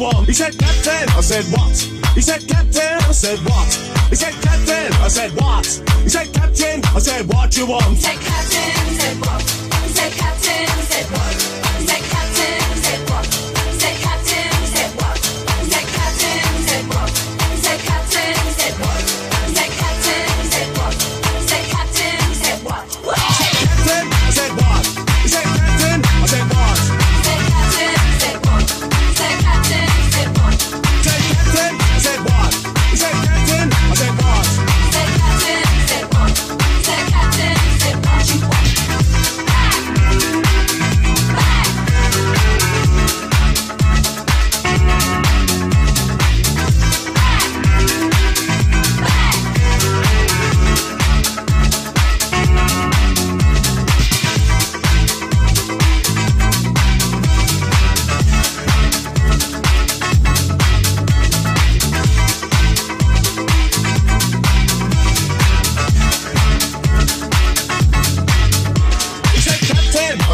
He said, Captain. I said, What? He said, Captain.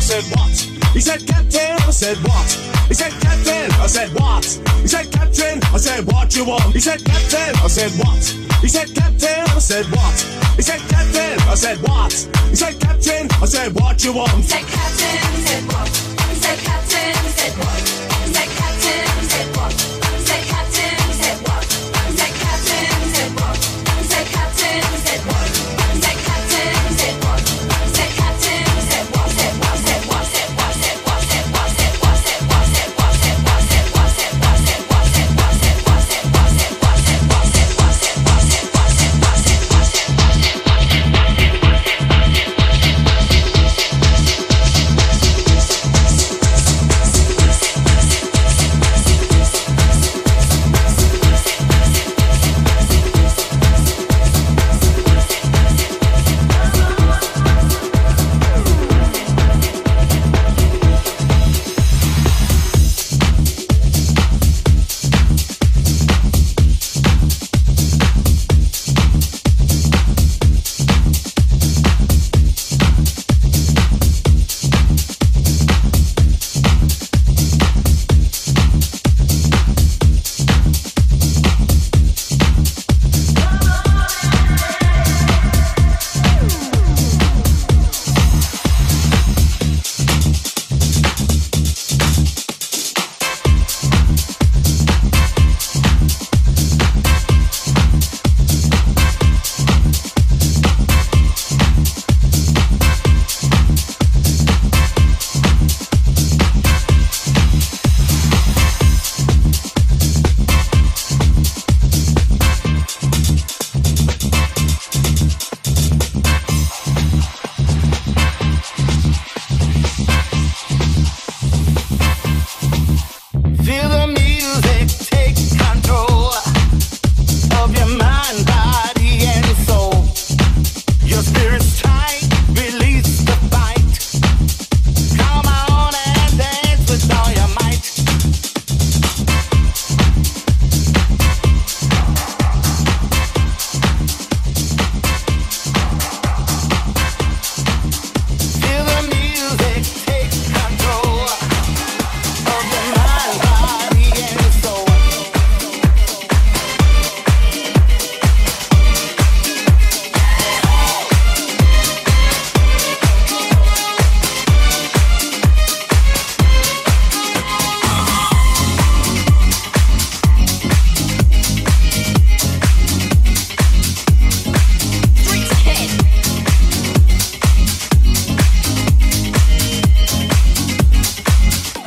said, what? He said, Captain, I said, what? He said, Captain, I said, what? He said, Captain, I said, what you want? He said, Captain, I said, what? He said, Captain, I said, what? He said, Captain, I said, what? He said, Captain, I said, what you want? He said, Captain, he said, what? He said, Captain.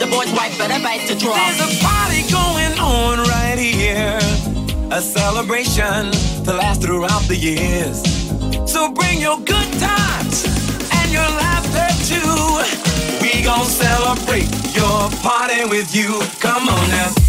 boy's wipe but I bite the drop. There's a party going on right here, a celebration to last throughout the years. So bring your good times and your laughter too. We gon' celebrate your party with you. Come on now.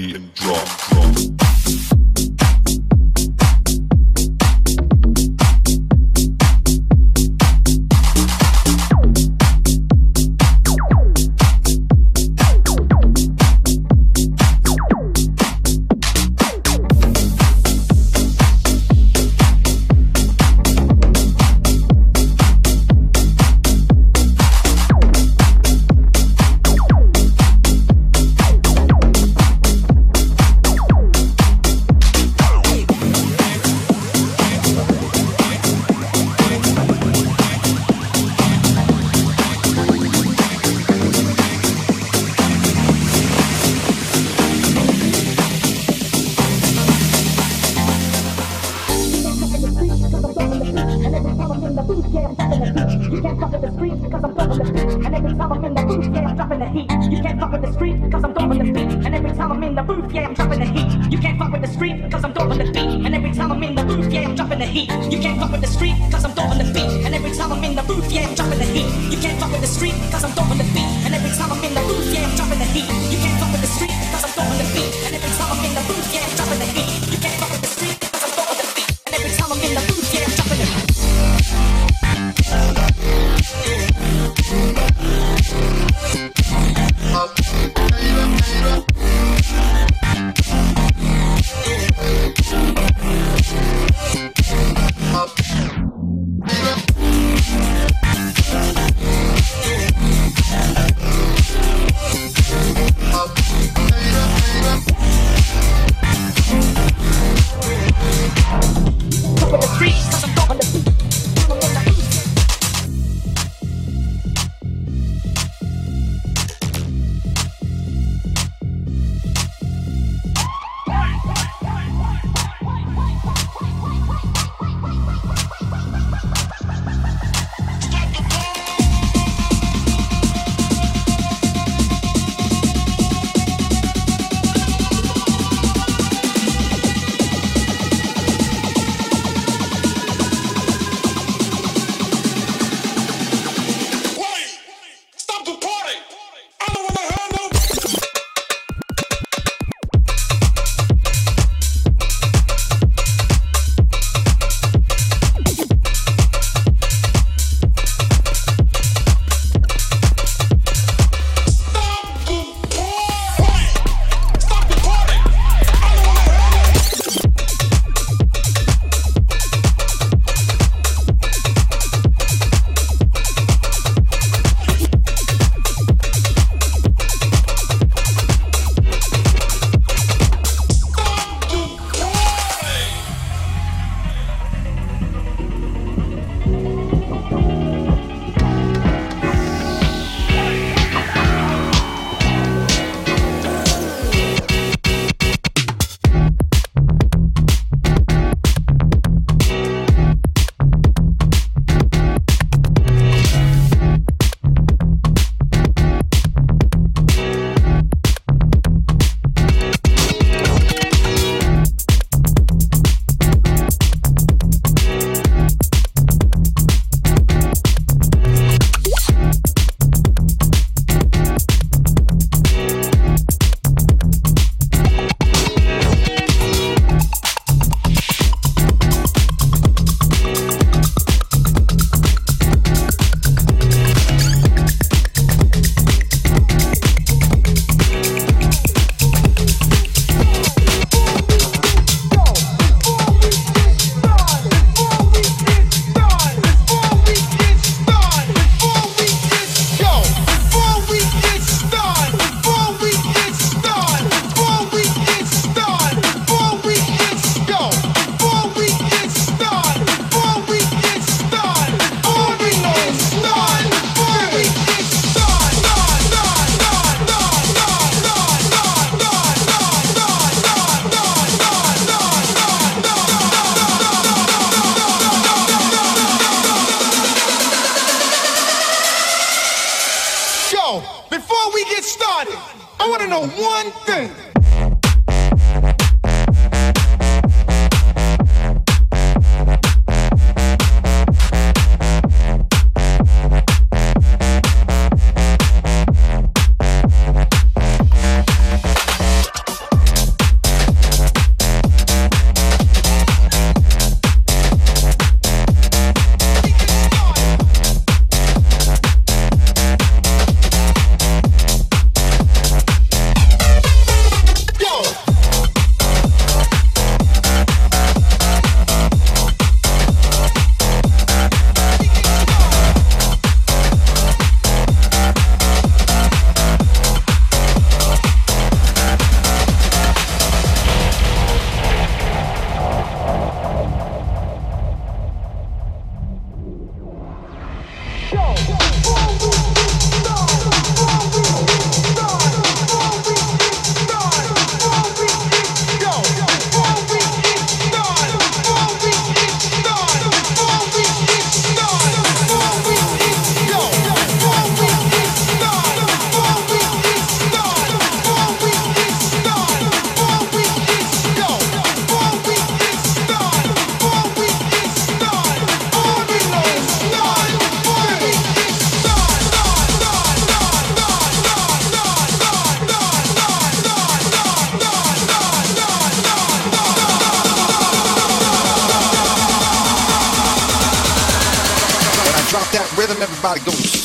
and drop. Know one thing. everybody goes.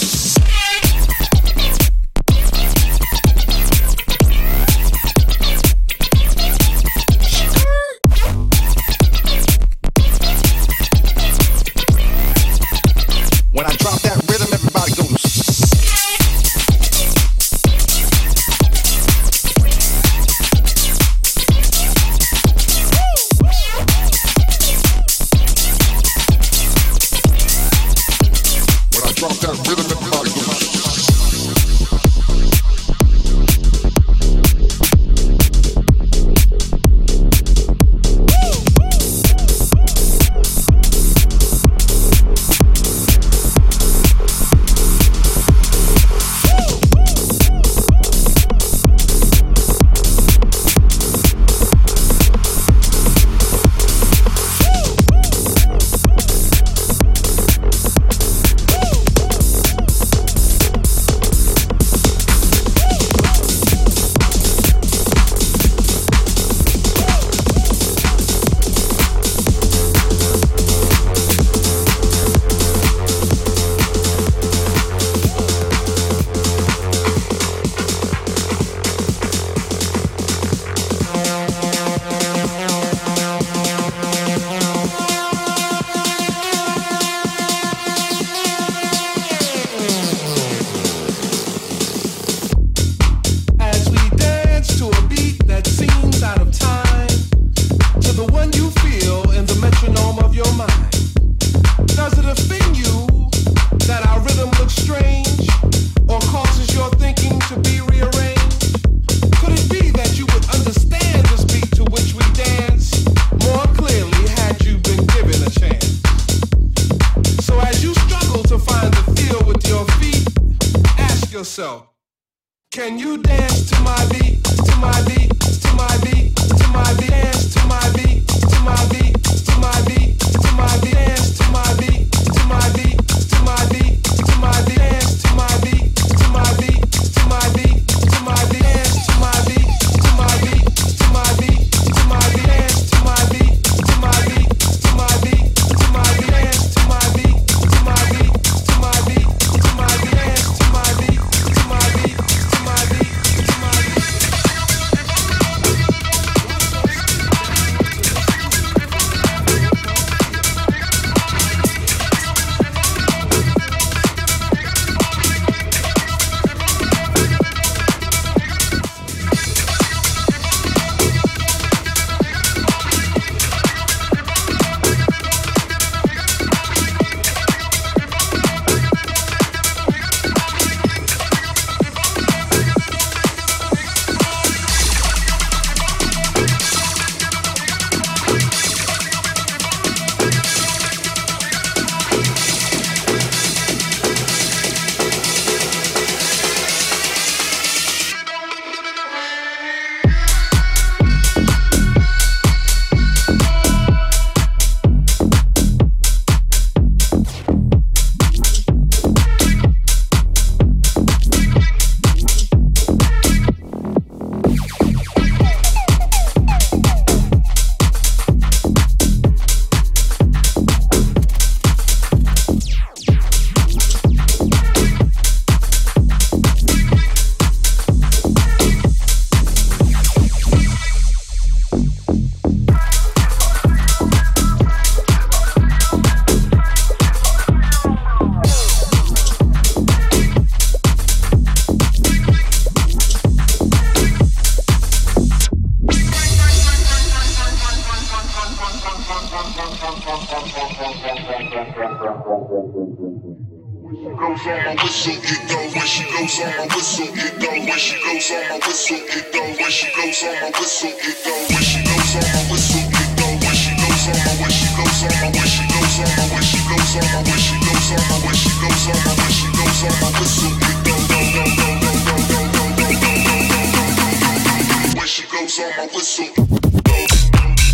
When she goes on my whistle, it go. When she goes on my whistle, it go. When she goes on my whistle, it go. When she goes on my whistle, it go. When she goes on my whistle, it go. When she goes on my whistle, she goes on my when she goes on my when she goes on my when she goes on my when she goes on my when she goes on my whistle, it go go go go go go go go go go go. When she goes on my whistle, go go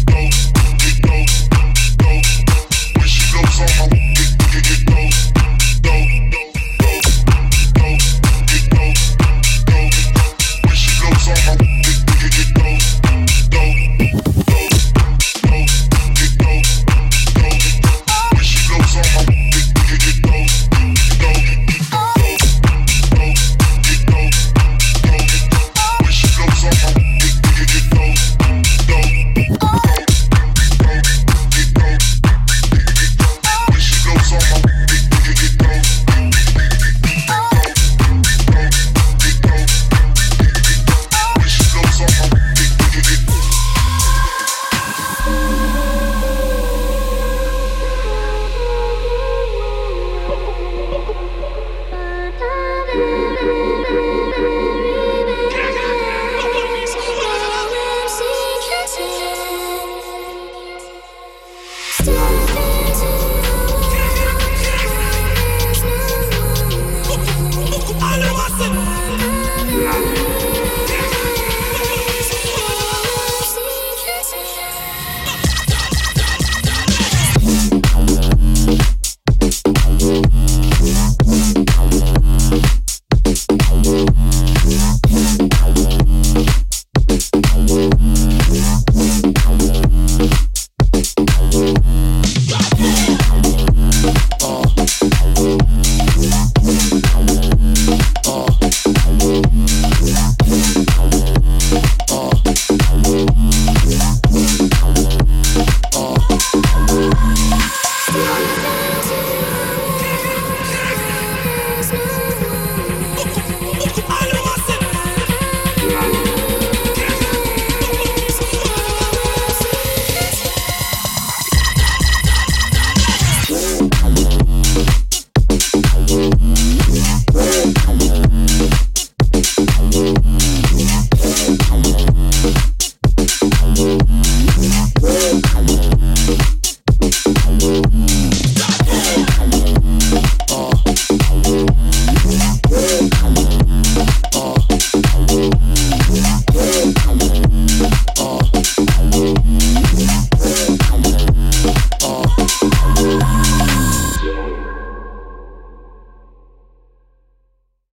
go go go. When she goes on my